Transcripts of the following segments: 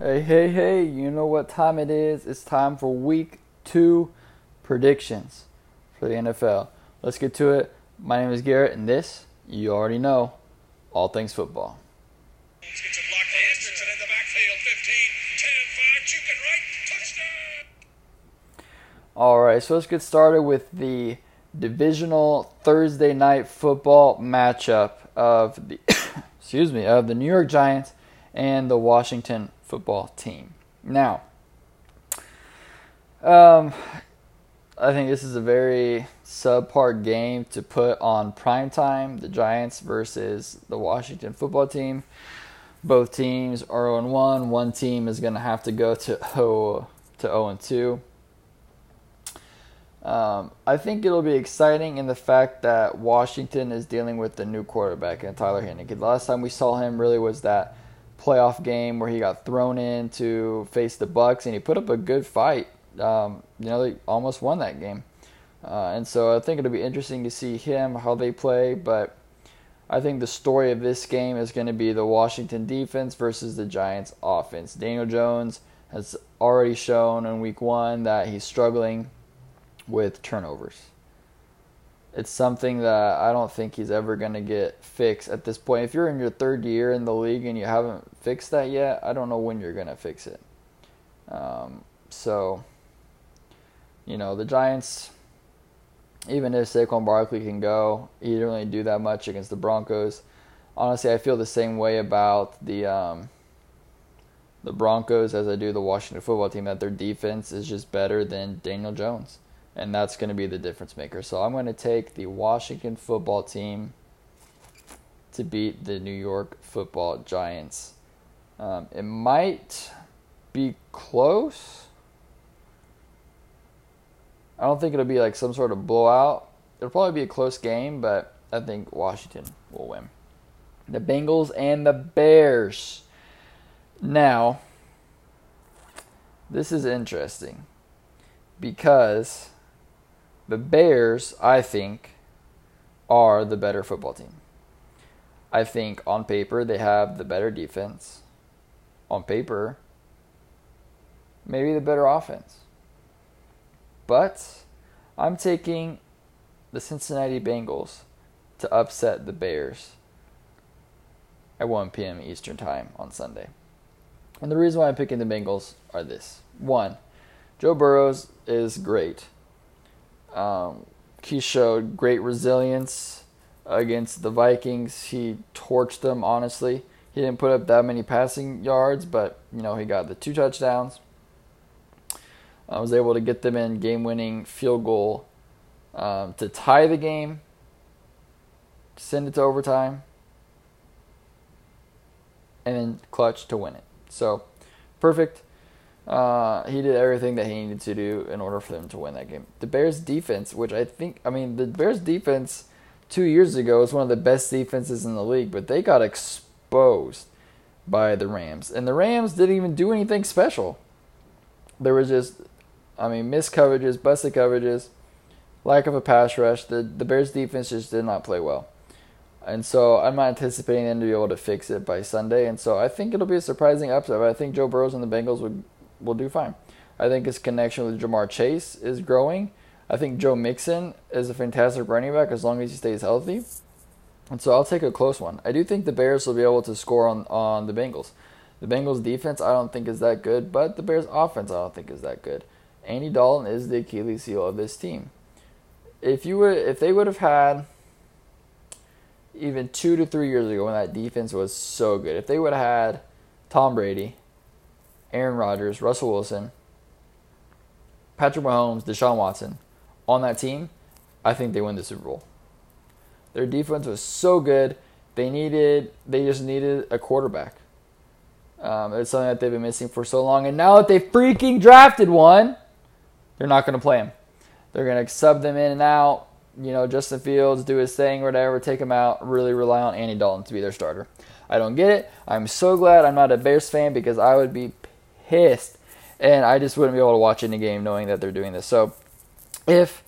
Hey, hey, hey, you know what time it is? It's time for week two predictions for the NFL. Let's get to it. My name is Garrett, and this, you already know, all things football. Gets a block to Hendrickson in the backfield. 15, 10, 5, Jukin right, touchdown. All right, so let's get started with the divisional Thursday night football matchup of the excuse me of the New York Giants and the Washington football team. Now, um, I think this is a very subpar game to put on prime time. The Giants versus the Washington football team. Both teams are 0 1. One team is going to have to go to 0 to 0 2. Um, I think it'll be exciting in the fact that Washington is dealing with the new quarterback and Taylor Heinicke. The last time we saw him really was that playoff game where he got thrown in to face the Bucks and he put up a good fight. Um, you know, they almost won that game, uh, and so I think it'll be interesting to see him how they play. But I think the story of this game is going to be the Washington defense versus the Giants offense. Daniel Jones has already shown in Week One that he's struggling with turnovers. It's something that I don't think he's ever going to get fixed at this point. If you're in your third year in the league and you haven't fixed that yet, I don't know when you're going to fix it. Um, so, you know, the Giants, even if Saquon Barkley can go, he didn't really do that much against the Broncos. Honestly, I feel the same way about the um, the Broncos as I do the Washington football team. That their defense is just better than Daniel Jones and that's going to be the difference maker. So I'm going to take the Washington football team to beat the New York football Giants. Um, it might be close. I don't think it'll be like some sort of blowout. It'll probably be a close game, but I think Washington will win. The Bengals and the Bears. Now, this is interesting because the Bears, I think, are the better football team. I think on paper they have the better defense. On paper, maybe the better offense. But I'm taking the Cincinnati Bengals to upset the Bears at 1 p.m. Eastern Time on Sunday. And the reason why I'm picking the Bengals are this. One, Joe Burrows is great. Um, he showed great resilience against the Vikings. He torched them, honestly. He didn't put up that many passing yards, but you know he got the two touchdowns. I was able to get them in game-winning field goal um, to tie the game, send it to overtime, and then clutch to win it. So perfect. Uh, he did everything that he needed to do in order for them to win that game. The Bears defense, which I think, I mean, the Bears defense two years ago was one of the best defenses in the league, but they got exposed by the Rams. And the Rams didn't even do anything special. There was just, I mean, missed coverages, busted coverages, lack of a pass rush. The, the Bears defense just did not play well. And so I'm not anticipating them to be able to fix it by Sunday. And so I think it'll be a surprising upset. I think Joe Burrows and the Bengals would will do fine. I think his connection with Ja'Marr Chase is growing. I think Joe Mixon is a fantastic running back as long as he stays healthy. And so I'll take a close one. I do think the Bears will be able to score on, on the Bengals. The Bengals defense I don't think is that good, but the Bears offense I don't think is that good. Andy Dalton is the Achilles heel of this team. If you would if they would have had even two to three years ago when that defense was so good, if they would have had Tom Brady, Aaron Rodgers, Russell Wilson, Patrick Mahomes, Deshaun Watson on that team, I think they win the Super Bowl. Their defense was so good. They needed, they just needed a quarterback. Um, it's something that they've been missing for so long. And now that they freaking drafted one, they're not going to play him. They're going to sub them in and out. You know, Justin Fields, do his thing, whatever, take him out. Really rely on Andy Dalton to be their starter. I don't get it. I'm so glad I'm not a Bears fan because I would be pissed. And I just wouldn't be able to watch any game knowing that they're doing this. So if,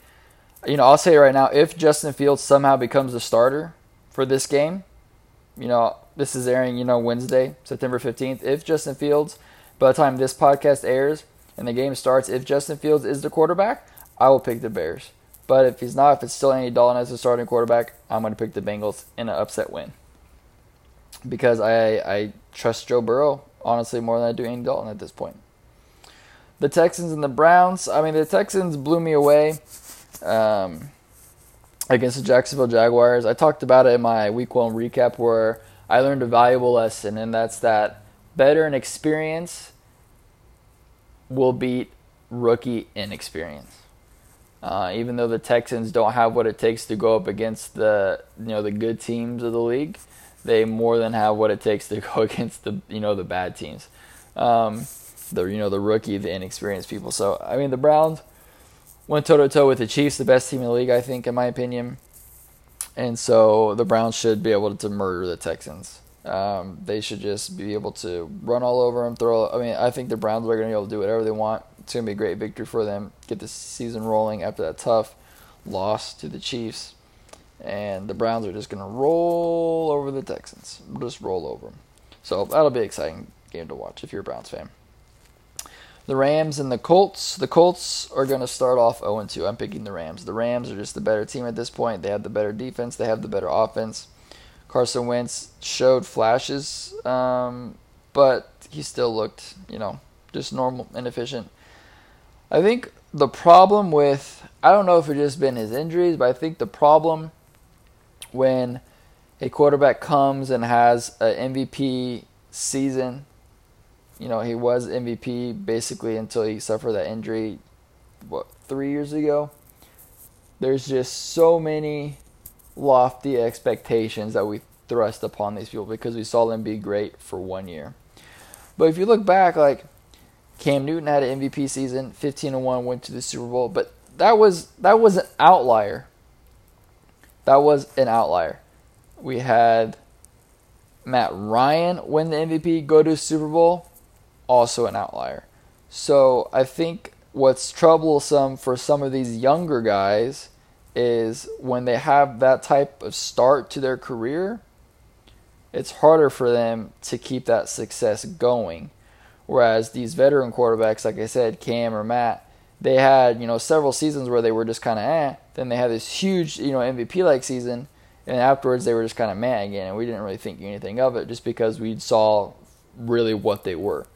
you know, I'll say right now, if Justin Fields somehow becomes a starter for this game, you know, this is airing, you know, Wednesday, September 15th. If Justin Fields By the time this podcast airs and the game starts, if Justin Fields is the quarterback, I will pick the Bears. But if he's not, if it's still Andy Dalton as the starting quarterback, I'm going to pick the Bengals in an upset win. Because I, I trust Joe Burrow, honestly, more than I do Andy Dalton at this point. The Texans and the Browns. I mean, the Texans blew me away um, against the Jacksonville Jaguars. I talked about it in my week one recap where I learned a valuable lesson, and that's that better and experience will beat rookie inexperience. Uh, even though the Texans don't have what it takes to go up against the you know the good teams of the league, they more than have what it takes to go against the you know the bad teams, um, the you know the rookie, the inexperienced people. So I mean the Browns went toe to toe with the Chiefs, the best team in the league, I think, in my opinion, and so the Browns should be able to murder the Texans. Um, they should just be able to run all over them, throw. I mean, I think the Browns are going to be able to do whatever they want. It's going to be a great victory for them. Get the season rolling after that tough loss to the Chiefs, and the Browns are just going to roll over the Texans. Just roll over them. So that'll be an exciting game to watch if you're a Browns fan. The Rams and the Colts. The Colts are going to start off 0 2. I'm picking the Rams. The Rams are just the better team at this point. They have the better defense. They have the better offense. Carson Wentz showed flashes, um, but he still looked, you know, just normal, inefficient. I think the problem with, I don't know if it's just been his injuries, but I think the problem when a quarterback comes and has an MVP season, you know, he was MVP basically until he suffered that injury, what, three years ago? There's just so many lofty expectations that we thrust upon these people because we saw them be great for one year. But if you look back, like Cam Newton had an MVP season, 15 and 1, went to the Super Bowl, but that was that was an outlier. That was an outlier. We had Matt Ryan win the MVP, go to Super Bowl, also an outlier. So I think what's troublesome for some of these younger guys is when they have that type of start to their career, it's harder for them to keep that success going. Whereas these veteran quarterbacks, like I said, Cam or Matt, they had you know several seasons where they were just kind of eh. Then they had this huge you know MVP like season, and afterwards they were just kind of mad again, and we didn't really think anything of it just because we saw really what they were.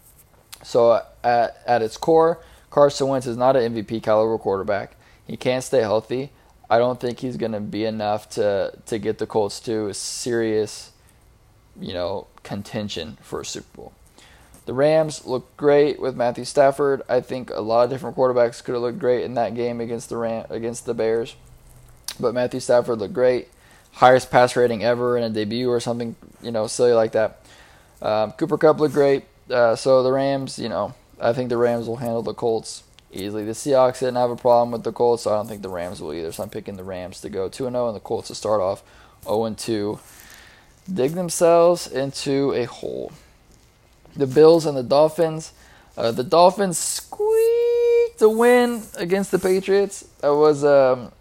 So at at its core, Carson Wentz is not an MVP caliber quarterback. He can't stay healthy. I don't think he's going to be enough to to get the Colts to a serious, you know, contention for a Super Bowl. The Rams look great with Matthew Stafford. I think a lot of different quarterbacks could have looked great in that game against the Ram- against the Bears, but Matthew Stafford looked great, highest pass rating ever in a debut or something, you know, silly like that. Um, Cooper Kupp looked great. Uh, so the Rams, you know, I think the Rams will handle the Colts easily. The Seahawks didn't have a problem with the Colts, so I don't think the Rams will either. So I'm picking the Rams to go 2 0 and the Colts to start off 0 2. Dig themselves into a hole. The Bills and the Dolphins. Uh, the Dolphins squeaked a win against the Patriots. That was um,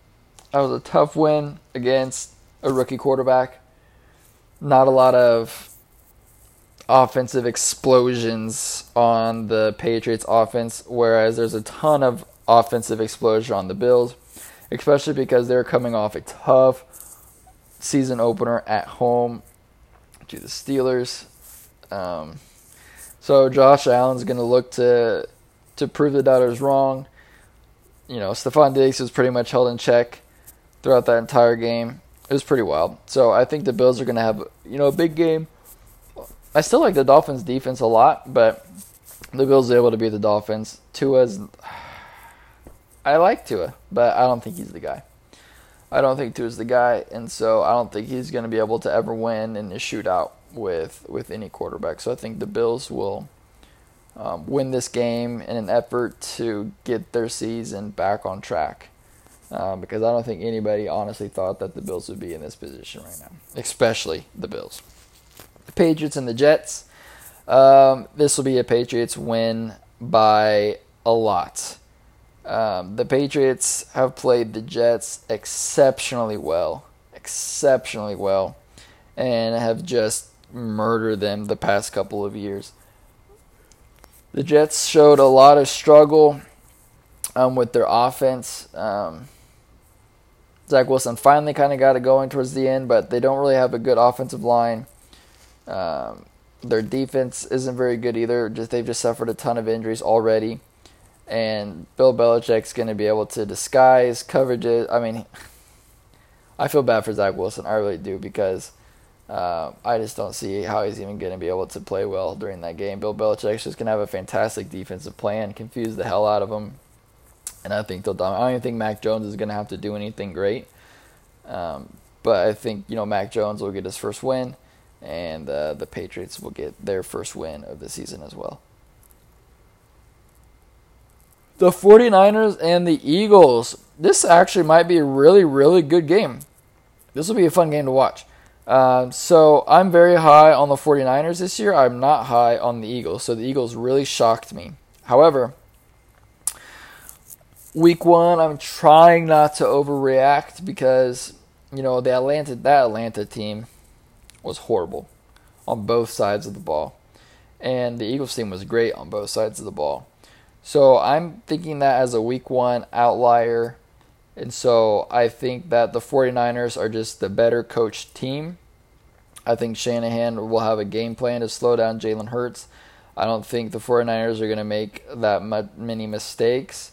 that was a tough win against a rookie quarterback. Not a lot of offensive explosions on the Patriots offense, whereas there's a ton of offensive explosion on the Bills, especially because they're coming off a tough season opener at home to the Steelers. Um, so Josh Allen's going to look to to prove the doubters wrong. You know, Stefon Diggs was pretty much held in check throughout that entire game. It was pretty wild. So I think the Bills are going to have you know a big game I still like the Dolphins defense a lot, but the Bills are able to beat the Dolphins. Tua's I like Tua, but I don't think he's the guy. I don't think Tua's the guy, and so I don't think he's going to be able to ever win in a shootout with with any quarterback. So I think the Bills will um, win this game in an effort to get their season back on track. Um, because I don't think anybody honestly thought that the Bills would be in this position right now, especially the Bills the Patriots and the Jets. Um, this will be a Patriots win by a lot. Um, the Patriots have played the Jets exceptionally well, exceptionally well, and have just murdered them the past couple of years. The Jets showed a lot of struggle um, with their offense. Um, Zach Wilson finally kind of got it going towards the end, but they don't really have a good offensive line. Um, their defense isn't very good either. Just they've just suffered a ton of injuries already, and Bill Belichick's going to be able to disguise coverages. I mean, I feel bad for Zach Wilson. I really do because uh, I just don't see how he's even going to be able to play well during that game. Bill Belichick's just going to have a fantastic defensive plan, confuse the hell out of him, and I think they'll dominate. I don't even think Mac Jones is going to have to do anything great. Um, but I think you know Mac Jones will get his first win, and uh, the Patriots will get their first win of the season as well. The 49ers and the Eagles. This actually might be a really, really good game. This will be a fun game to watch. Uh, so I'm very high on the 49ers this year. I'm not high on the Eagles. So the Eagles really shocked me. However, week one, I'm trying not to overreact because you know the Atlanta that Atlanta team was horrible on both sides of the ball, and the Eagles team was great on both sides of the ball. So I'm thinking that as a week one outlier, and so I think that the 49ers are just the better coached team. I think Shanahan will have a game plan to slow down Jalen Hurts. I don't think the 49ers are going to make that many mistakes.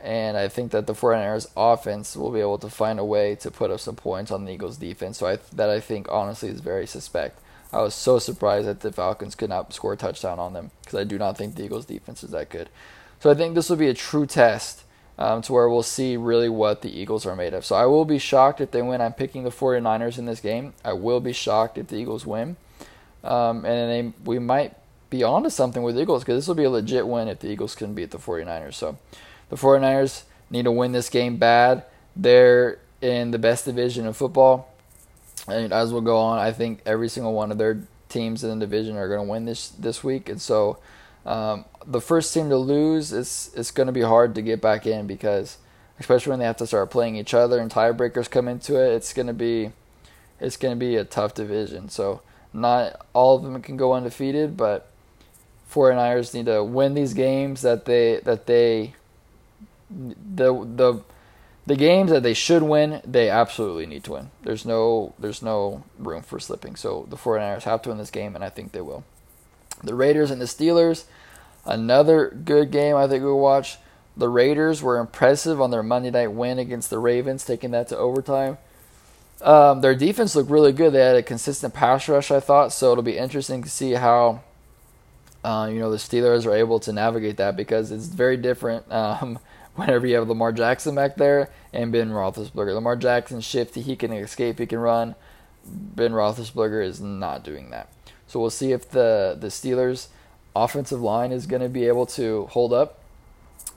And I think that the 49ers offense will be able to find a way to put up some points on the Eagles defense. So I, that I think honestly is very suspect. I was so surprised that the Falcons could not score a touchdown on them because I do not think the Eagles defense is that good. So I think this will be a true test um, to where we'll see really what the Eagles are made of. So I will be shocked if they win. I'm picking the 49ers in this game. I will be shocked if the Eagles win. Um, and they, we might be onto something with the Eagles because this will be a legit win if the Eagles can beat the 49ers. So the 49ers need to win this game bad. They're in the best division of football. And as we'll go on, I think every single one of their teams in the division are going to win this this week. And so um, the first team to lose is it's going to be hard to get back in because especially when they have to start playing each other and tiebreakers come into it, it's going to be it's going to be a tough division. So not all of them can go undefeated, but 49ers need to win these games that they that they the the the games that they should win, they absolutely need to win. There's no there's no room for slipping. So the 49ers have to win this game and I think they will. The Raiders and the Steelers, another good game I think we'll watch. The Raiders were impressive on their Monday night win against the Ravens, taking that to overtime. Um, their defense looked really good. They had a consistent pass rush, I thought, so it'll be interesting to see how uh, you know the Steelers are able to navigate that because it's very different. Um, whenever you have Lamar Jackson back there and Ben Roethlisberger. Lamar Jackson's shifty, he can escape, he can run. Ben Roethlisberger is not doing that. So we'll see if the the Steelers' offensive line is going to be able to hold up.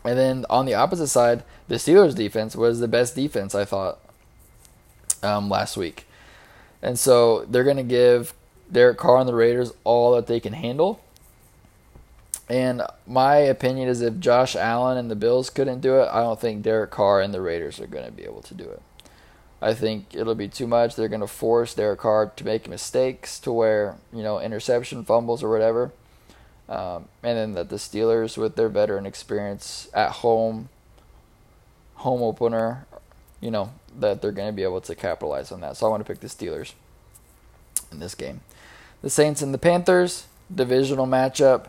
And then on the opposite side, the Steelers' defense was the best defense I thought um, last week, and so they're going to give Derek Carr and the Raiders all that they can handle. And my opinion is if Josh Allen and the Bills couldn't do it, I don't think Derek Carr and the Raiders are going to be able to do it. I think it'll be too much. They're going to force Derek Carr to make mistakes to where, you know, interception, fumbles, or whatever. Um, and then that the Steelers, with their veteran experience at home, home opener, you know, that they're going to be able to capitalize on that. So I want to pick the Steelers in this game. The Saints and the Panthers, divisional matchup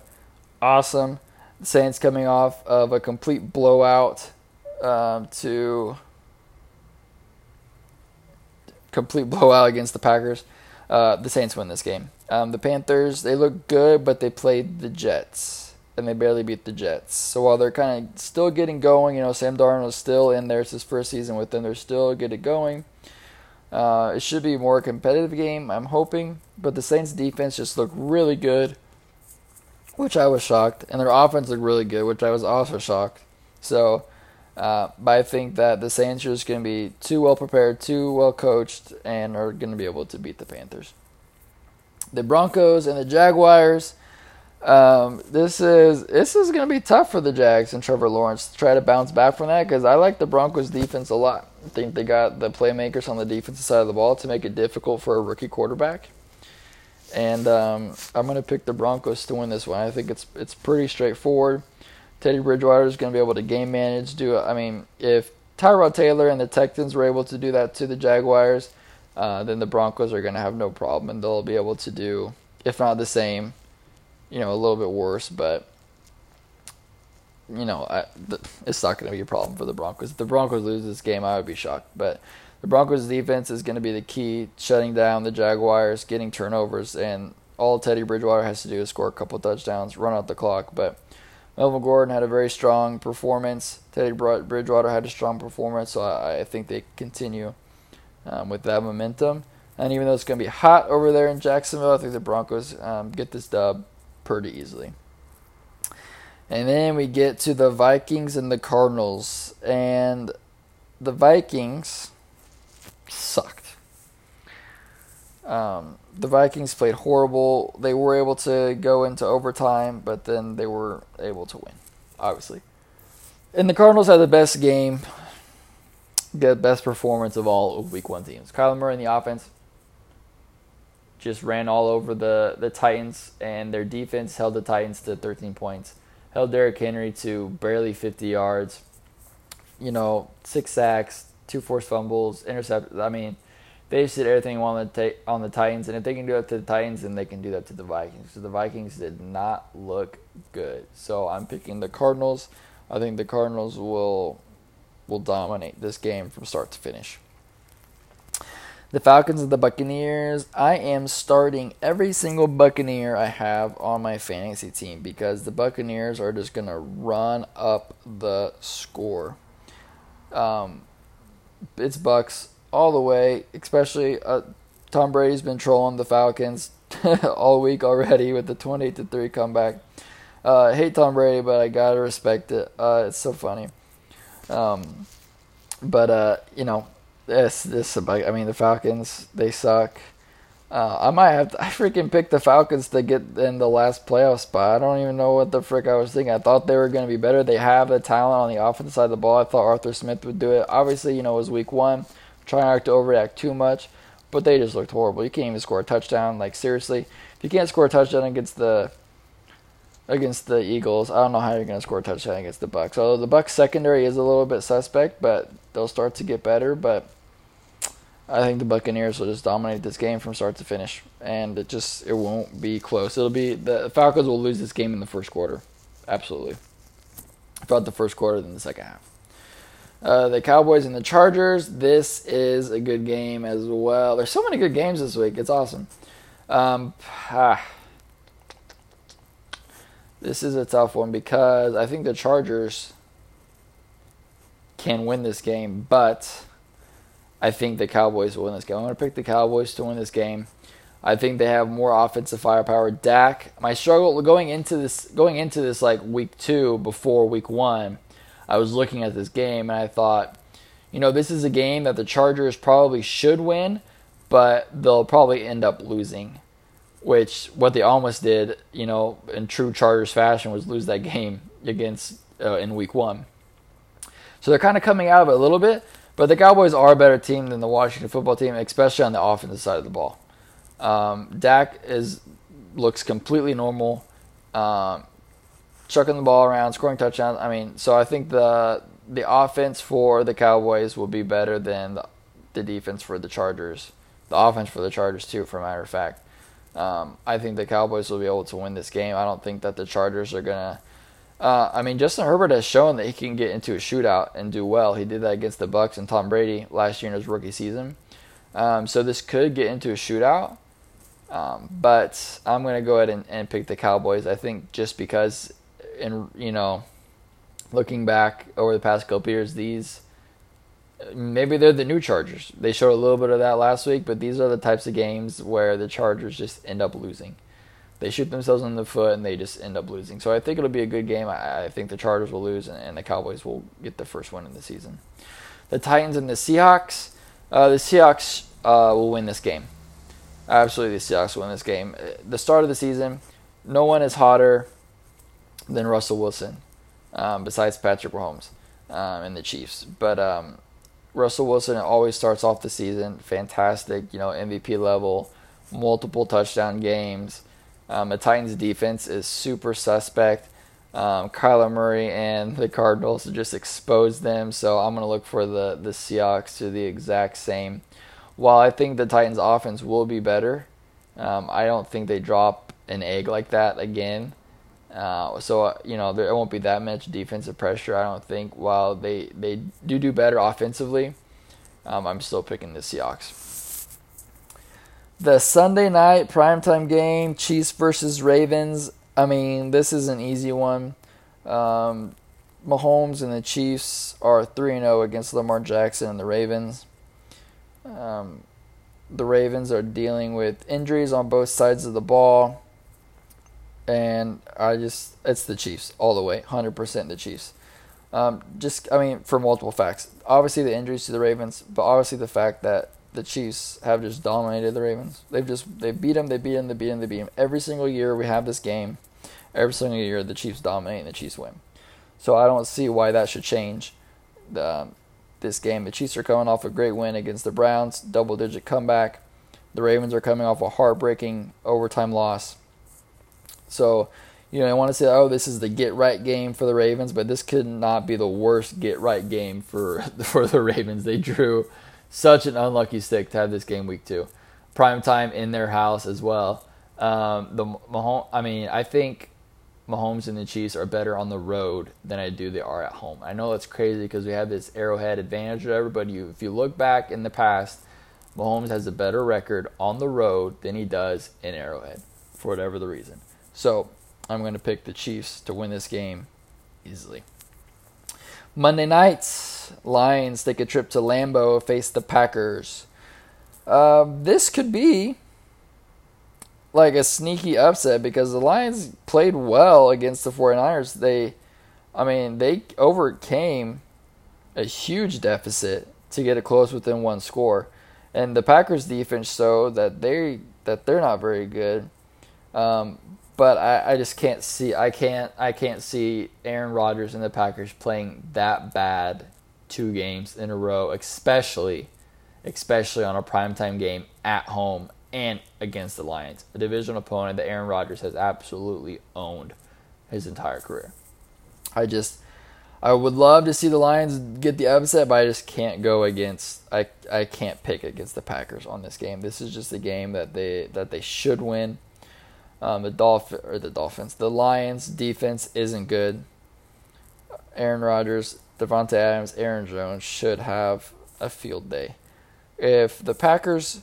awesome. The Saints coming off of a complete blowout um, to complete blowout against the Packers. Uh, the Saints win this game. Um, the Panthers they look good, but they played the Jets and they barely beat the Jets. So while they're kind of still getting going, you know, Sam Darnold is still in there. It's his first season with them. They're still getting going. Uh, it should be a more competitive game, I'm hoping. But the Saints defense just looked really good which I was shocked, and their offense looked really good, which I was also shocked. So, uh, but I think that the Saints are just going to be too well prepared, too well coached, and are going to be able to beat the Panthers. The Broncos and the Jaguars. Um, this is this is going to be tough for the Jags and Trevor Lawrence to try to bounce back from that because I like the Broncos defense a lot. I think they got the playmakers on the defensive side of the ball to make it difficult for a rookie quarterback. and um, I'm going to pick the Broncos to win this one. I think it's it's pretty straightforward. Teddy Bridgewater is going to be able to game manage. Do I mean if Tyrod Taylor and the Texans were able to do that to the Jaguars, uh, then the Broncos are going to have no problem, and they'll be able to do, if not the same, you know, a little bit worse, but you know, I, the, it's not going to be a problem for the Broncos. If the Broncos lose this game, I would be shocked. But the Broncos' defense is going to be the key, shutting down the Jaguars, getting turnovers, and all Teddy Bridgewater has to do is score a couple touchdowns, run out the clock. But Melvin Gordon had a very strong performance. Teddy Bridgewater had a strong performance, so I, I think they continue um, with that momentum. And even though it's going to be hot over there in Jacksonville, I think the Broncos um, get this dub pretty easily. And then we get to the Vikings and the Cardinals. And the Vikings sucked. Um, the Vikings played horrible. They were able to go into overtime, but then they were able to win, obviously. And the Cardinals had the best game, the best performance of all Week One teams. Kyler Murray in the offense just ran all over the the Titans, and their defense held the Titans to 13 points. Held Derrick Henry to barely 50 yards. You know, six sacks, two forced fumbles, interceptions. I mean, they just did everything on the ta- on the Titans, and if they can do that to the Titans, then they can do that to the Vikings. So the Vikings did not look good. So I'm picking the Cardinals. I think the Cardinals will will dominate this game from start to finish. The Falcons and the Buccaneers. I am starting every single Buccaneer I have on my fantasy team because the Buccaneers are just going to run up the score. Um, it's Bucks all the way. Especially uh, Tom Brady's been trolling the Falcons all week already with the 28 to 3 comeback. Uh, hate Tom Brady, but I gotta respect it. Uh, it's so funny. Um, but uh, you know, this this I mean the Falcons they suck. Uh, I might have to, I freaking picked the Falcons to get in the last playoff spot. I don't even know what the frick I was thinking. I thought they were going to be better. They have the talent on the offensive side of the ball. I thought Arthur Smith would do it. Obviously, you know, it was week one. Trying not to overreact too much, but they just looked horrible. You can't even score a touchdown. Like seriously, if you can't score a touchdown against the against the Eagles, I don't know how you're going to score a touchdown against the Bucks. Although the Bucks secondary is a little bit suspect, but they'll start to get better. But I think the Buccaneers will just dominate this game from start to finish, and it just it won't be close. It'll be the Falcons will lose this game in the first quarter, absolutely. Throughout the first quarter, then the second half. Uh, the Cowboys and the Chargers. This is a good game as well. There's so many good games this week. It's awesome. Um, ah, this is a tough one because I think the Chargers can win this game, but I think the Cowboys will win this game. I'm going to pick the Cowboys to win this game. I think they have more offensive firepower. Dak, my struggle going into this going into this like week 2 before week 1, I was looking at this game and I thought, you know, this is a game that the Chargers probably should win, but they'll probably end up losing. Which what they almost did, you know, in true Chargers fashion was lose that game against uh, in week 1. So they're kind of coming out of it a little bit, but the Cowboys are a better team than the Washington football team, especially on the offensive side of the ball. Um, Dak is looks completely normal, um, chucking the ball around, scoring touchdowns. I mean, so I think the the offense for the Cowboys will be better than the, the defense for the Chargers. The offense for the Chargers too, for a matter of fact. Um, I think the Cowboys will be able to win this game. I don't think that the Chargers are gonna uh, I mean, Justin Herbert has shown that he can get into a shootout and do well. He did that against the Bucks and Tom Brady last year in his rookie season. Um, so this could get into a shootout. Um, but I'm going to go ahead and, and, pick the Cowboys. I think just because, in you know, looking back over the past couple years, these maybe they're the new Chargers. They showed a little bit of that last week, but these are the types of games where the Chargers just end up losing they shoot themselves in the foot and they just end up losing. So I think it'll be a good game. I, I think the Chargers will lose and, and, the Cowboys will get the first win in the season. The Titans and the Seahawks. Uh, the Seahawks uh, will win this game. Absolutely, the Seahawks will win this game. Uh, the start of the season, no one is hotter than Russell Wilson, um, besides Patrick Mahomes um, and the Chiefs. But um, Russell Wilson always starts off the season fantastic, you know, MVP level multiple touchdown games. Um, the Titans' defense is super suspect. Um, Kyler Murray and the Cardinals just exposed them, so I'm going to look for the, the Seahawks to the exact same. While I think the Titans' offense will be better, um, I don't think they drop an egg like that again. Uh, so uh, you know there won't be that much defensive pressure. I don't think. While they they do do better offensively, um, I'm still picking the Seahawks. The Sunday night primetime game, Chiefs versus Ravens. I mean, this is an easy one. Um, Mahomes and the Chiefs are 3 0 against Lamar Jackson and the Ravens. Um, the Ravens are dealing with injuries on both sides of the ball. And I just, it's the Chiefs all the way, 100% the Chiefs. Um, just, I mean, for multiple facts. Obviously, the injuries to the Ravens, but obviously the fact that the Chiefs have just dominated the Ravens. They've just, they beat them, they beat them, they beat them, they beat them. Every single year we have this game, every single year the Chiefs dominate and the Chiefs win. So I don't see why that should change. The, um, this game. The Chiefs are coming off a great win against the Browns, double digit comeback. The Ravens are coming off a heartbreaking overtime loss. So, you know, I want to say, oh, this is the get right game for the Ravens, but this could not be the worst get right game for for the Ravens. They drew such an unlucky stick to have this game week two, prime time in their house as well. Um, the Mahomes, I mean, I think Mahomes and the Chiefs are better on the road than I do they are at home. I know it's crazy because we have this Arrowhead advantage or whatever, but you, if you look back in the past, Mahomes has a better record on the road than he does in Arrowhead for whatever the reason. So I'm going to pick the Chiefs to win this game easily. Monday nights, Lions take a trip to Lambeau, face the Packers. Uh, this could be like a sneaky upset because the Lions played well against the 49ers. They I mean, they overcame a huge deficit to get it close within one score. And the Packers defense showed that they that they're not very good. Um, but I, I just can't see I can't I can't see Aaron Rodgers and the Packers playing that bad two games in a row, especially especially on a primetime game at home and against the Lions, a division opponent that Aaron Rodgers has absolutely owned his entire career. I just I would love to see the Lions get the upset, but I just can't go against I I can't pick against the Packers on this game. This is just a game that they that they should win. Um, the Dolphin or the Dolphins, the Lions defense isn't good. Aaron Rodgers, Davante Adams, Aaron Jones should have a field day. If the Packers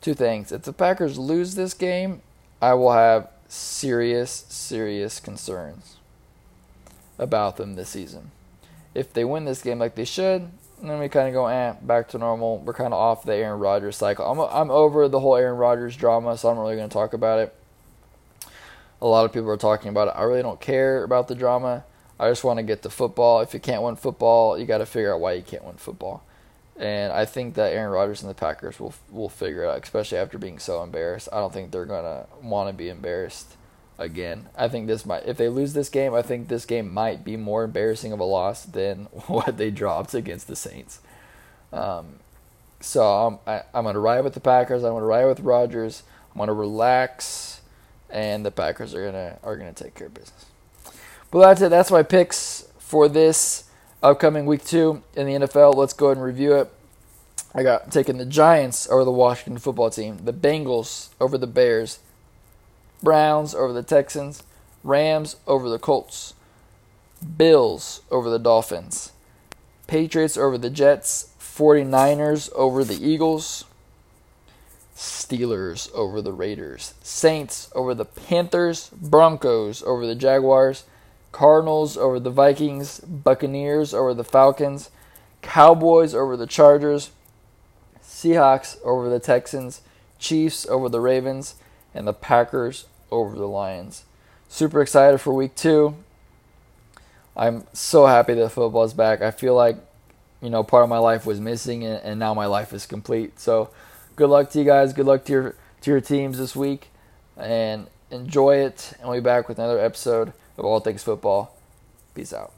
two things. If the Packers lose this game, I will have serious, serious concerns about them this season. If they win this game like they should, then we kind of go eh, back to normal. We're kind of off the Aaron Rodgers cycle. I'm I'm over the whole Aaron Rodgers drama, so I'm not really going to talk about it. A lot of people are talking about it. I really don't care about the drama. I just want to get to football. If you can't win football, you got to figure out why you can't win football. And I think that Aaron Rodgers and the Packers will will figure it out, especially after being so embarrassed. I don't think they're gonna want to be embarrassed again. I think this might, if they lose this game, I think this game might be more embarrassing of a loss than what they dropped against the Saints. Um, so I'm I, am to ride with the Packers. I'm gonna ride with Rodgers. I'm gonna relax, and the Packers are gonna are gonna take care of business. But that's it. That's my picks for this upcoming week two in the NFL. Let's go ahead and review it. I got taking the Giants over the Washington football team, the Bengals over the Bears, Browns over the Texans, Rams over the Colts, Bills over the Dolphins, Patriots over the Jets, 49ers over the Eagles, Steelers over the Raiders, Saints over the Panthers, Broncos over the Jaguars, Cardinals over the Vikings, Buccaneers over the Falcons, Cowboys over the Chargers, Seahawks over the Texans, Chiefs over the Ravens, and the Packers over the Lions. Super excited for week two. I'm so happy that football is back. I feel like, you know, part of my life was missing and, and now my life is complete. So good luck to you guys. Good luck to your to your teams this week. And enjoy it. And we'll be back with another episode of All Things Football. Peace out.